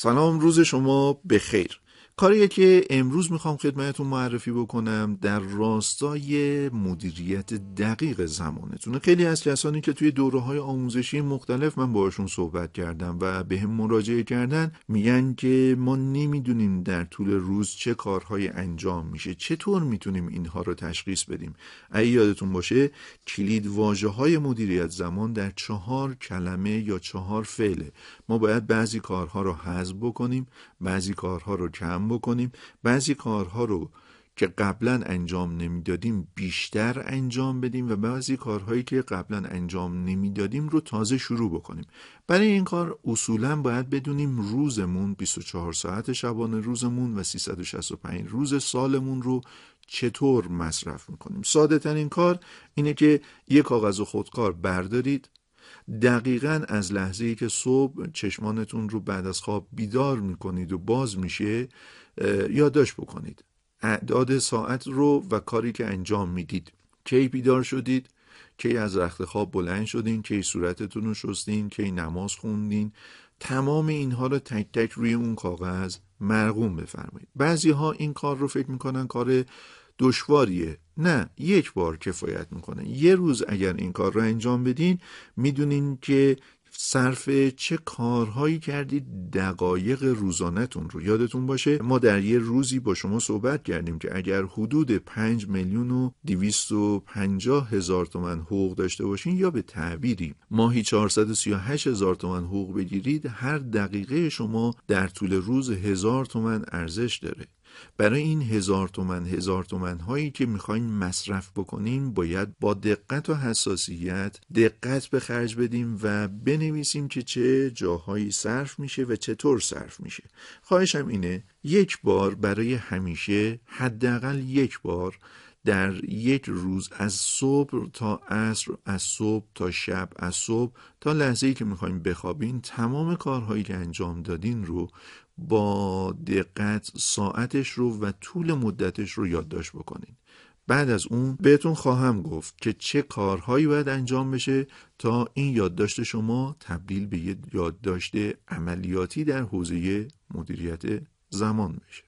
سلام روز شما بخیر. کاریه که امروز می‌خوام خدمتتون معرفی بکنم در راستای مدیریت دقیق زمانتونه. خیلی از کسانی که توی دوره های آموزشی مختلف من باشون صحبت کردم و به هم مراجعه کردن میگن که ما نمی‌دونیم در طول روز چه کارهای انجام میشه. چطور می‌تونیم اینها رو تشخیص بدیم؟ اگه یادتون باشه کلید واجه های مدیریت زمان در چهار کلمه یا چهار فعله. ما باید بعضی کارها رو حذف بکنیم بعضی کارها رو کم بکنیم. بعضی کارها رو که قبلا انجام نمی‌دادیم بیشتر انجام بدیم و بعضی کارهایی که قبلا انجام نمی‌دادیم رو تازه شروع بکنیم. برای این کار اصولا باید بدونیم روزمون 24 ساعت شبانه روزمون و 365 روز سالمون رو چطور مصرف می‌کنیم؟ ساده ترین کار اینه که یک کاغذ خودکار بردارید دقیقا از لحظه ای که صبح چشمانتون رو بعد از خواب بیدار می‌کنید و باز میشه یادداشت بکنید. اعداد ساعت رو و کاری که انجام می‌دید. کی بیدار شدید؟ کی از رخت خواب بلند شدین؟ کی صورتتون رو شستین؟ کی نماز خوندین؟ تمام اینها رو تک تک روی اون کاغذ مرغوم بفرمایید. بعضی ها این کار رو فکر می‌کنن کار دشواریه. نه یک بار کفایت می‌کنه. یه روز اگر این کار رو انجام بدین می‌دونین که صرف چه کارهایی کردید دقایق روزانهتون رو. یادتون باشه ما در یه روزی با شما صحبت کردیم که اگر حدود 5 میلیون و 250 هزار تومن حقوق داشته باشین یا به تعبیری ماهی 438 هزار تومن حقوق بگیرید هر دقیقه شما در طول روز هزار تومن ارزش داره. برای این هزار تومن هزار تومن هایی که می‌خوایم مصرف بکنیم باید با دقت و حساسیت دقت به خرج بدیم و بنویسیم که چه جاهایی صرف میشه و چطور صرف میشه. خواهشم اینه یک بار برای همیشه حداقل یک بار در یک روز از صبح تا عصر از صبح تا شب از صبح تا لحظه ای که می‌خوایم بخوابین تمام کارهایی که انجام دادین رو با دقت ساعتش رو و طول مدتش رو یادداشت بکنین. بعد از اون بهتون خواهم گفت که چه کارهایی باید انجام بشه تا این یادداشت شما تبدیل به یه یادداشت عملیاتی در حوزه مدیریت زمان بشه.